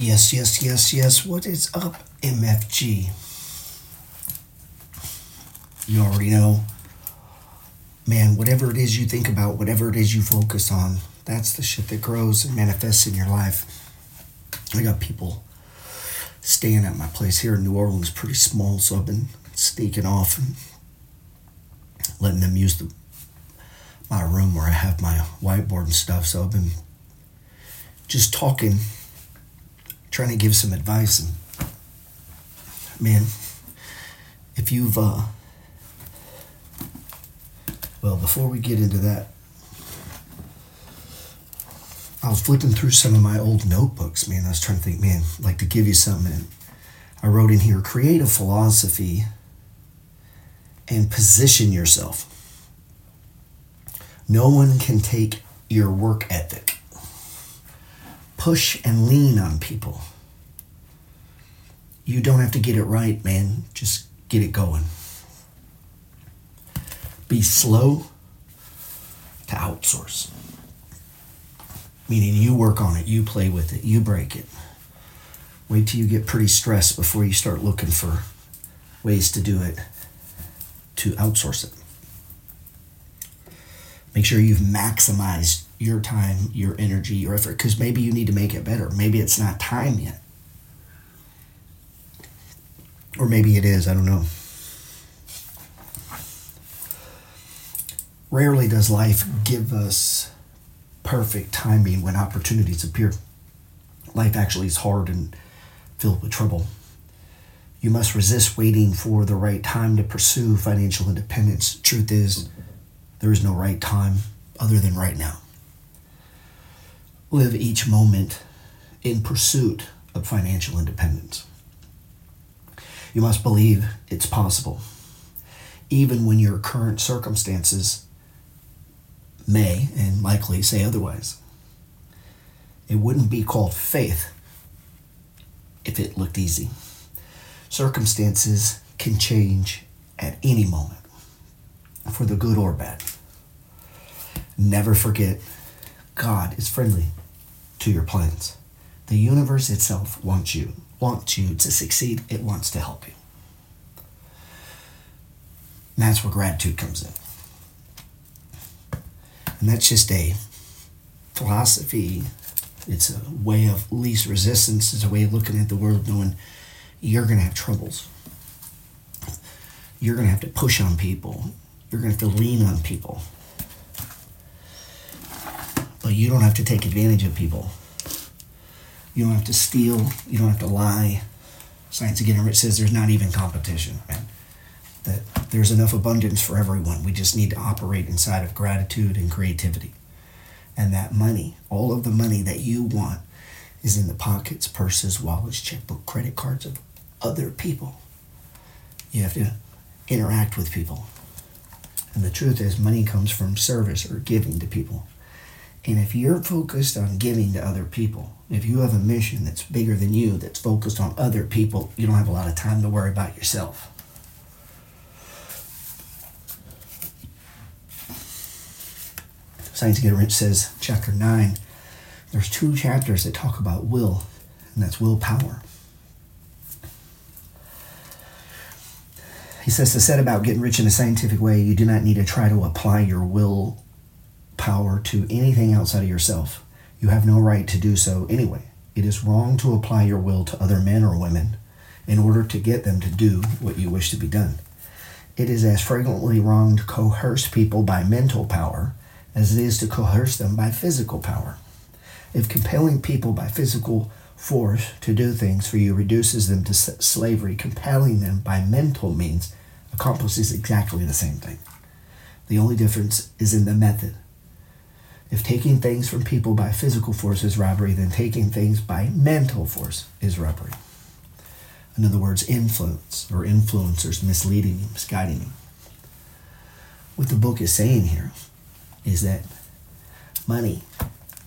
Yes, yes, yes, yes. What is up, MFG? You already know. Man, whatever it is you think about, whatever it is you focus on, that's the shit that grows and manifests in your life. I got people staying at my place here in New Orleans, pretty small, so I've been sneaking off and letting them use the my room where I have my whiteboard and stuff. So I've been just talking, trying to give some advice. And man, if you've, uh, well, before we get into that, I was flipping through some of my old notebooks, man. I was trying to think, man, like to give you something. And I wrote in here create a philosophy and position yourself. No one can take your work ethic. Push and lean on people. You don't have to get it right, man. Just get it going. Be slow to outsource. Meaning you work on it, you play with it, you break it. Wait till you get pretty stressed before you start looking for ways to do it, to outsource it. Make sure you've maximized your time, your energy, your effort, because maybe you need to make it better. Maybe it's not time yet. Or maybe it is, I don't know. Rarely does life give us perfect timing when opportunities appear. Life actually is hard and filled with trouble. You must resist waiting for the right time to pursue financial independence. Truth is, there is no right time other than right now. Live each moment in pursuit of financial independence. You must believe it's possible, even when your current circumstances may and likely say otherwise. It wouldn't be called faith if it looked easy. Circumstances can change at any moment, for the good or bad. Never forget, God is friendly to your plans. The universe itself wants you, wants you to succeed. It wants to help you. And that's where gratitude comes in. And that's just a philosophy. It's a way of least resistance. It's a way of looking at the world knowing you're going to have troubles. You're going to have to push on people. You're going to have to lean on people. But you don't have to take advantage of people. You don't have to steal. You don't have to lie. Science of Getting Rich says there's not even competition, man. That there's enough abundance for everyone. We just need to operate inside of gratitude and creativity. And that money, all of the money that you want, is in the pockets, purses, wallets, checkbook, credit cards of other people. You have to interact with people. And the truth is, money comes from service or giving to people. And if you're focused on giving to other people, if you have a mission that's bigger than you, that's focused on other people, you don't have a lot of time to worry about yourself. Science Get Rich says, chapter 9, there's two chapters that talk about will, and that's willpower. He says to set about getting rich in a scientific way, you do not need to try to apply your will power to anything outside of yourself. You have no right to do so anyway. It is wrong to apply your will to other men or women in order to get them to do what you wish to be done. It is as frequently wrong to coerce people by mental power as it is to coerce them by physical power. If compelling people by physical force to do things for you reduces them to slavery, compelling them by mental means accomplishes exactly the same thing. The only difference is in the method. If taking things from people by physical force is robbery, then taking things by mental force is robbery. In other words, influence or influencers misleading you, misguiding you. What the book is saying here is that money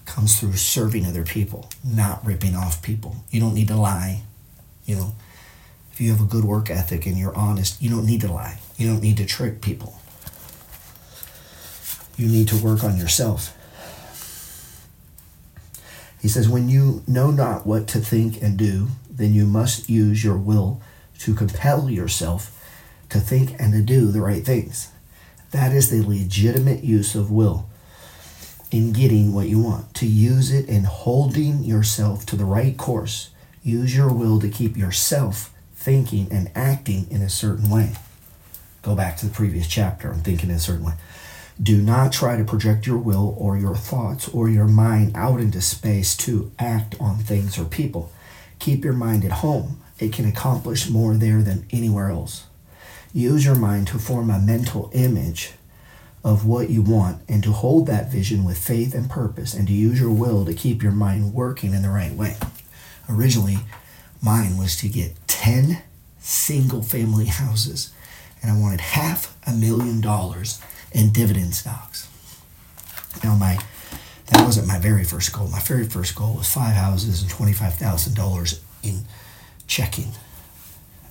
comes through serving other people, not ripping off people. You don't need to lie. You know, if you have a good work ethic and you're honest, you don't need to lie. You don't need to trick people. You need to work on yourself. He says, When you know not what to think and do, then you must use your will to compel yourself to think and to do the right things. That is the legitimate use of will in getting what you want. To use it in holding yourself to the right course. Use your will to keep yourself thinking and acting in a certain way. Go back to the previous chapter on thinking in a certain way. Do not try to project your will or your thoughts or your mind out into space to act on things or people. Keep your mind at home. It can accomplish more there than anywhere else. Use your mind to form a mental image of what you want and to hold that vision with faith and purpose and to use your will to keep your mind working in the right way. Originally, mine was to get 10 single family houses and I wanted half a million dollars in dividend stocks. Now, my that wasn't my very first goal. My very first goal was five houses and $25,000 in checking.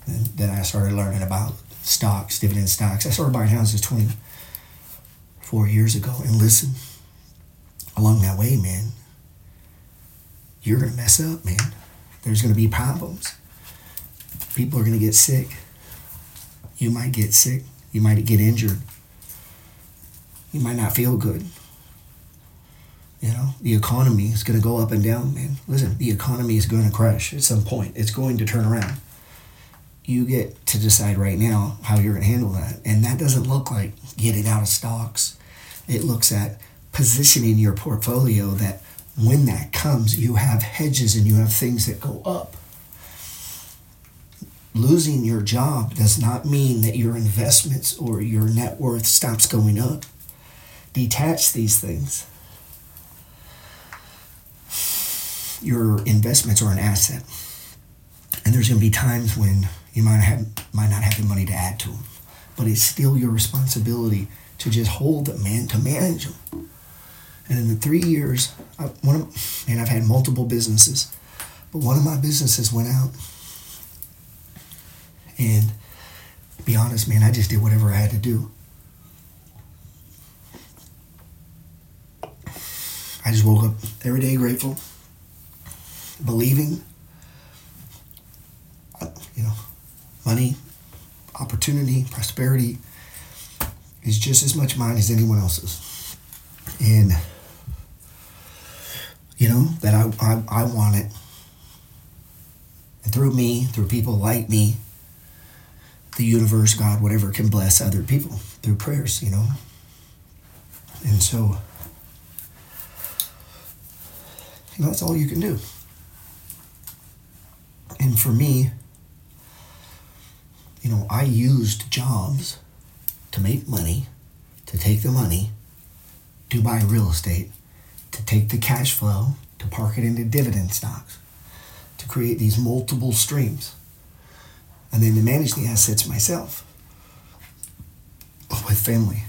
And then I started learning about stocks, dividend stocks. I started buying houses 24 years ago. And listen, along that way, man, you're to mess up, man. There's to be problems. People are to get sick. You might get sick. You might get injured. You might not feel good. You know, the economy is going to go up and down, man. Listen, the economy is going to crash at some point. It's going to turn around you get to decide right now how you're going to handle that. And that doesn't look like getting out of stocks. It looks at positioning your portfolio that when that comes, you have hedges and you have things that go up. Losing your job does not mean that your investments or your net worth stops going up. Detach these things. Your investments are an asset. And there's going to be times when you might have might not have the money to add to them, but it's still your responsibility to just hold them, man, to manage them. And in the three years, I, one of, and I've had multiple businesses, but one of my businesses went out, and be honest, man, I just did whatever I had to do. I just woke up every day grateful, believing, uh, you know, money, opportunity, prosperity is just as much mine as anyone else's. And, you know, that I, I, I want it. And through me, through people like me, the universe, God, whatever, can bless other people through prayers, you know. And so, that's all you can do. And for me, you know, I used jobs to make money, to take the money, to buy real estate, to take the cash flow, to park it into dividend stocks, to create these multiple streams, and then to manage the assets myself with family.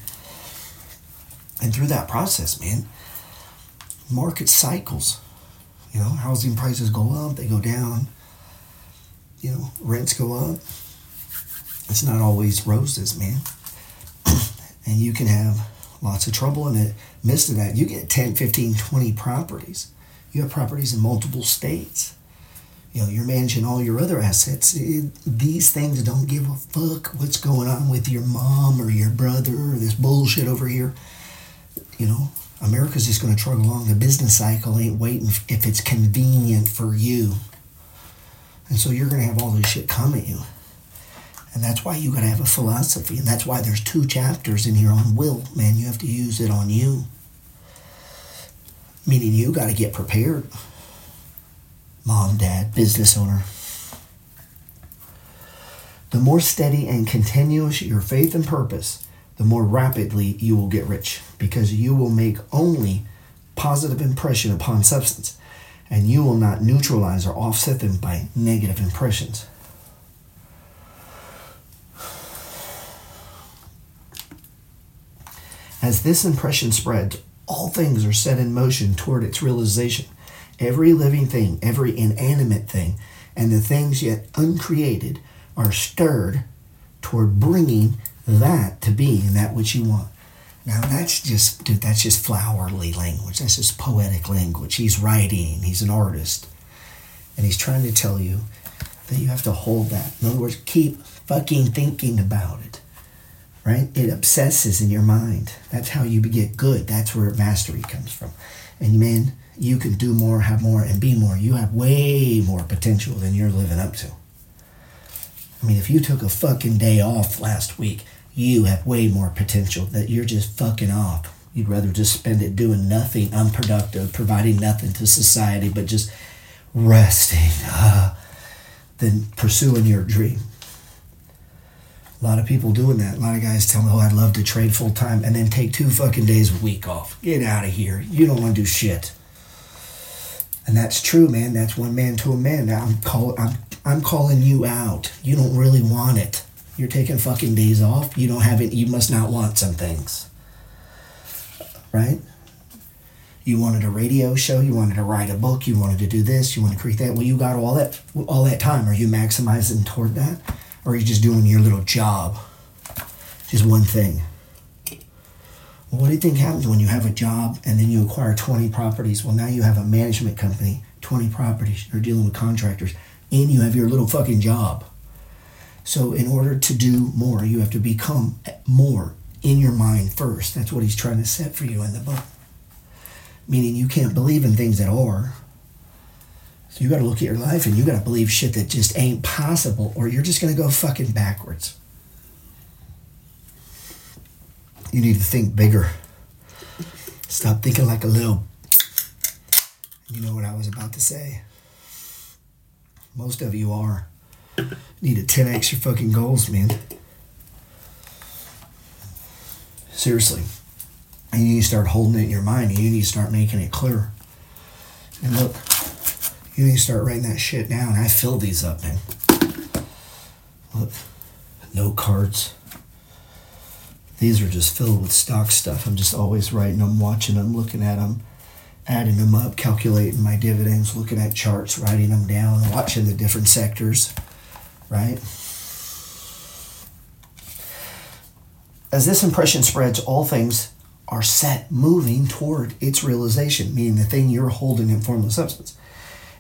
And through that process, man, market cycles. You know, housing prices go up, they go down. You know, rents go up, it's not always roses, man. and you can have lots of trouble in the midst of that. You get 10, 15, 20 properties. You have properties in multiple states. You know, you're managing all your other assets. It, these things don't give a fuck what's going on with your mom or your brother or this bullshit over here. You know, America's just going to trudge along. The business cycle ain't waiting if it's convenient for you. And so you're going to have all this shit come at you. And that's why you got to have a philosophy. And that's why there's two chapters in here on will. Man, you have to use it on you. Meaning you got to get prepared. Mom, dad, business owner. The more steady and continuous your faith and purpose, the more rapidly you will get rich because you will make only positive impression upon substance and you will not neutralize or offset them by negative impressions. As this impression spreads, all things are set in motion toward its realization. Every living thing, every inanimate thing, and the things yet uncreated are stirred toward bringing that to being, that which you want. Now that's just, dude, that's just flowery language. That's just poetic language. He's writing, he's an artist. And he's trying to tell you that you have to hold that. In other words, keep fucking thinking about it, right? It obsesses in your mind. That's how you get good. That's where mastery comes from. And man, you can do more, have more, and be more. You have way more potential than you're living up to. I mean, if you took a fucking day off last week, you have way more potential that you're just fucking off. You'd rather just spend it doing nothing unproductive, providing nothing to society, but just resting uh, than pursuing your dream. A lot of people doing that. A lot of guys tell me, oh, I'd love to trade full time and then take two fucking days a week off. Get out of here. You don't want to do shit. And that's true, man. That's one man to a man. Now I'm call, I'm I'm calling you out. You don't really want it. You're taking fucking days off. You don't have it. You must not want some things. Right? You wanted a radio show. You wanted to write a book. You wanted to do this. You want to create that. Well, you got all that all that time. Are you maximizing toward that, or are you just doing your little job? Just one thing. Well, what do you think happens when you have a job and then you acquire 20 properties? Well, now you have a management company, 20 properties. You're dealing with contractors, and you have your little fucking job. So, in order to do more, you have to become more in your mind first. That's what he's trying to set for you in the book. Meaning, you can't believe in things that are. So, you got to look at your life and you got to believe shit that just ain't possible, or you're just going to go fucking backwards. You need to think bigger. Stop thinking like a little. You know what I was about to say. Most of you are. Need to 10x your fucking goals, man. Seriously. You need to start holding it in your mind. You need to start making it clear. And look, you need to start writing that shit down. I fill these up, man. Look, note cards. These are just filled with stock stuff. I'm just always writing them, watching them, looking at them, adding them up, calculating my dividends, looking at charts, writing them down, watching the different sectors, right? As this impression spreads, all things are set moving toward its realization, meaning the thing you're holding in formless substance.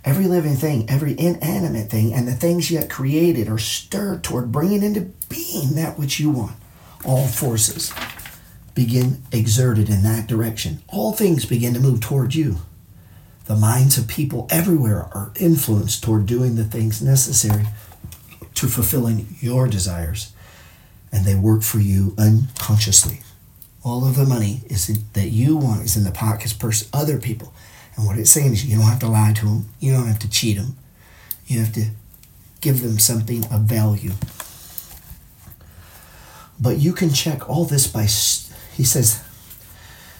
Every living thing, every inanimate thing, and the things yet created are stirred toward bringing into being that which you want all forces begin exerted in that direction. All things begin to move toward you. The minds of people everywhere are influenced toward doing the things necessary to fulfilling your desires, and they work for you unconsciously. All of the money is in, that you want is in the pockets of other people. And what it's saying is you don't have to lie to them, you don't have to cheat them, you have to give them something of value. But you can check all this by, he says,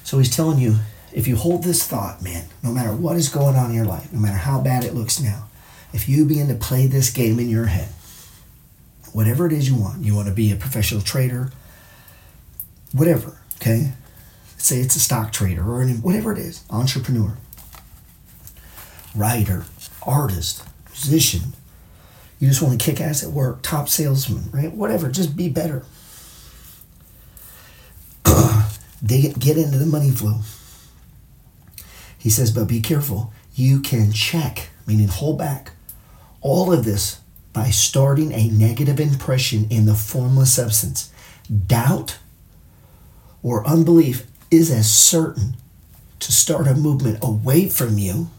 so he's telling you, if you hold this thought, man, no matter what is going on in your life, no matter how bad it looks now, if you begin to play this game in your head, whatever it is you want, you want to be a professional trader, whatever, okay? Say it's a stock trader or an, whatever it is, entrepreneur, writer, artist, musician. You just want to kick ass at work, top salesman, right? Whatever, just be better. They get into the money flow. He says, but be careful. You can check, meaning hold back, all of this by starting a negative impression in the formless substance. Doubt or unbelief is as certain to start a movement away from you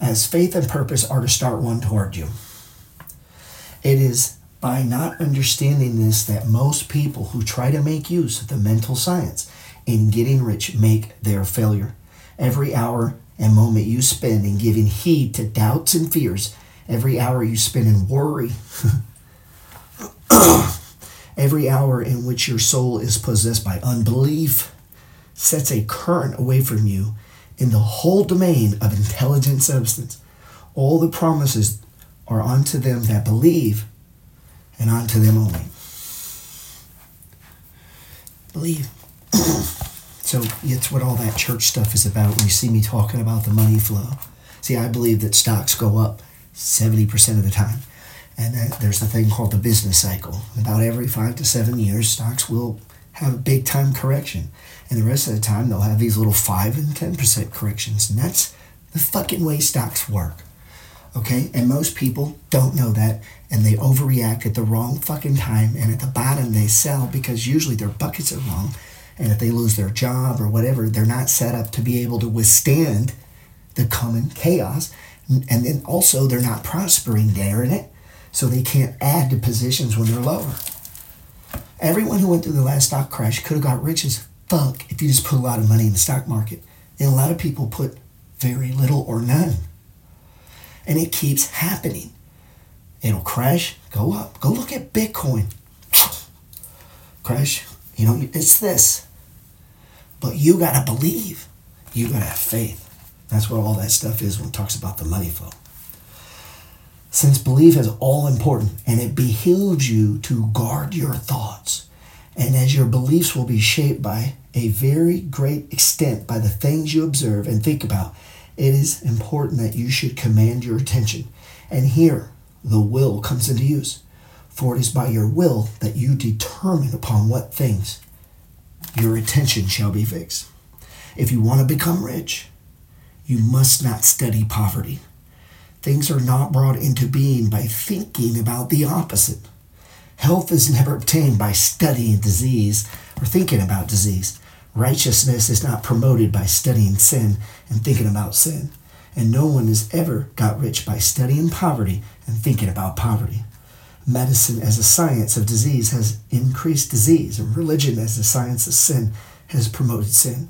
as faith and purpose are to start one toward you. It is by not understanding this that most people who try to make use of the mental science in getting rich make their failure. Every hour and moment you spend in giving heed to doubts and fears, every hour you spend in worry, every hour in which your soul is possessed by unbelief, sets a current away from you in the whole domain of intelligent substance. All the promises are unto them that believe and unto them only. Believe. so it's what all that church stuff is about when you see me talking about the money flow. See, I believe that stocks go up 70% of the time. And that there's a thing called the business cycle. About every five to seven years, stocks will have a big time correction. And the rest of the time, they'll have these little 5 and 10% corrections. And that's the fucking way stocks work. Okay? And most people don't know that and they overreact at the wrong fucking time. And at the bottom, they sell because usually their buckets are wrong. And if they lose their job or whatever, they're not set up to be able to withstand the coming chaos. And then also, they're not prospering there in it. So they can't add to positions when they're lower. Everyone who went through the last stock crash could have got rich as fuck if you just put a lot of money in the stock market. And a lot of people put very little or none. And it keeps happening. It'll crash, go up. Go look at Bitcoin. Crash, you know, it's this. But you got to believe. You got to have faith. That's what all that stuff is when it talks about the money flow. Since belief is all important and it behooves you to guard your thoughts, and as your beliefs will be shaped by a very great extent by the things you observe and think about, it is important that you should command your attention. And here, the will comes into use. For it is by your will that you determine upon what things your attention shall be fixed. If you want to become rich, you must not study poverty. Things are not brought into being by thinking about the opposite. Health is never obtained by studying disease or thinking about disease. Righteousness is not promoted by studying sin and thinking about sin. And no one has ever got rich by studying poverty and thinking about poverty. Medicine as a science of disease has increased disease, and religion as a science of sin has promoted sin.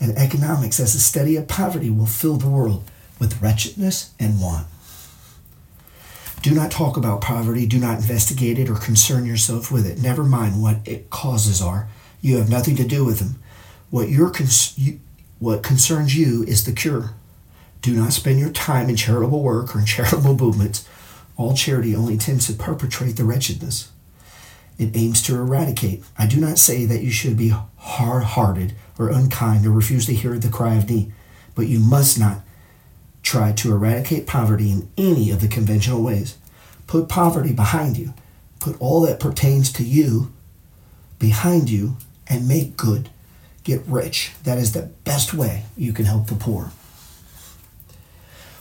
And economics as a study of poverty will fill the world with wretchedness and want. Do not talk about poverty, do not investigate it or concern yourself with it. Never mind what its causes are. You have nothing to do with them. What, cons- you, what concerns you is the cure. Do not spend your time in charitable work or in charitable movements. All charity only tends to perpetrate the wretchedness. It aims to eradicate. I do not say that you should be hard hearted or unkind or refuse to hear the cry of need, but you must not try to eradicate poverty in any of the conventional ways. Put poverty behind you. Put all that pertains to you behind you and make good get rich. That is the best way you can help the poor.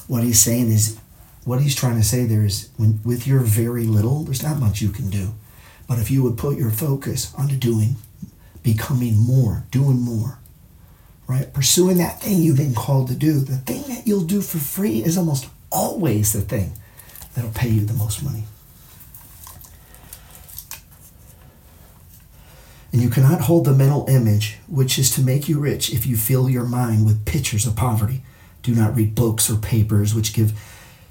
What he's saying is, what he's trying to say there is, when, with your very little, there's not much you can do. But if you would put your focus onto doing, becoming more, doing more, right? Pursuing that thing you've been called to do, the thing that you'll do for free is almost always the thing that'll pay you the most money. And you cannot hold the mental image which is to make you rich if you fill your mind with pictures of poverty. Do not read books or papers which give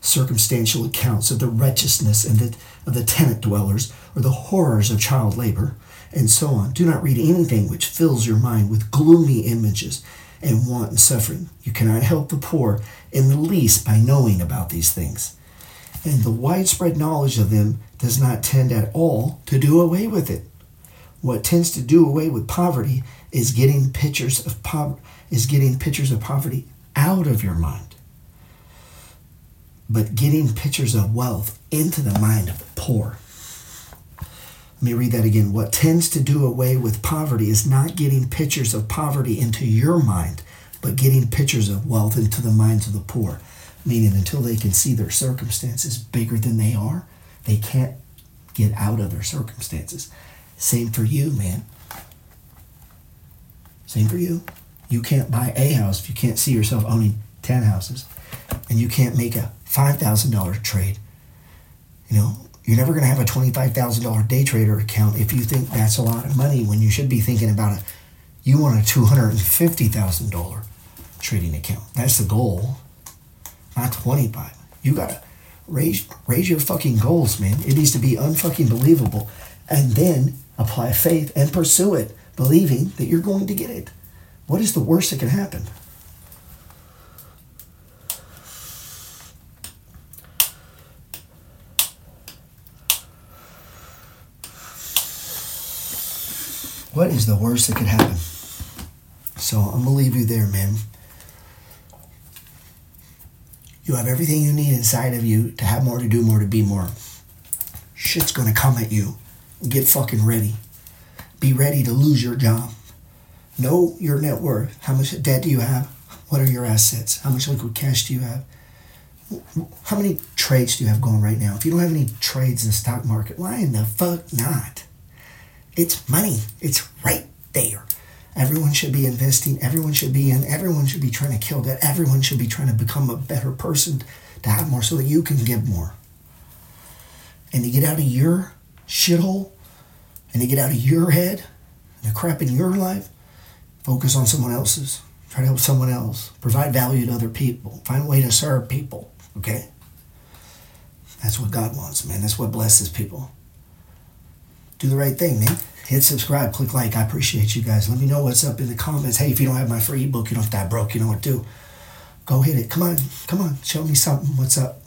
circumstantial accounts of the wretchedness and the, of the tenant dwellers or the horrors of child labor and so on. Do not read anything which fills your mind with gloomy images and want and suffering. You cannot help the poor in the least by knowing about these things. And the widespread knowledge of them does not tend at all to do away with it. What tends to do away with poverty is getting pictures of poverty is getting pictures of poverty out of your mind. But getting pictures of wealth into the mind of the poor. Let me read that again. What tends to do away with poverty is not getting pictures of poverty into your mind, but getting pictures of wealth into the minds of the poor. Meaning, until they can see their circumstances bigger than they are, they can't get out of their circumstances. Same for you, man. Same for you. You can't buy a house if you can't see yourself owning 10 houses. And you can't make a $5,000 trade. You know, you're never going to have a $25,000 day trader account if you think that's a lot of money when you should be thinking about it. You want a $250,000 trading account. That's the goal, not 25. You got to raise raise your fucking goals, man. It needs to be unfucking believable. And then apply faith and pursue it, believing that you're going to get it. What is the worst that can happen? What is the worst that could happen? So I'm gonna leave you there, man. You have everything you need inside of you to have more, to do more, to be more. Shit's gonna come at you. Get fucking ready. Be ready to lose your job. Know your net worth. How much debt do you have? What are your assets? How much liquid cash do you have? How many trades do you have going right now? If you don't have any trades in the stock market, why in the fuck not? It's money. It's right there. Everyone should be investing. Everyone should be in. Everyone should be trying to kill that. Everyone should be trying to become a better person to have more so that you can give more. And to get out of your shithole and to get out of your head and the crap in your life, focus on someone else's. Try to help someone else. Provide value to other people. Find a way to serve people. Okay? That's what God wants, man. That's what blesses people. Do the right thing, man. Hit subscribe, click like. I appreciate you guys. Let me know what's up in the comments. Hey, if you don't have my free ebook, you have to die broke. You know what to do. Go hit it. Come on. Come on. Show me something. What's up?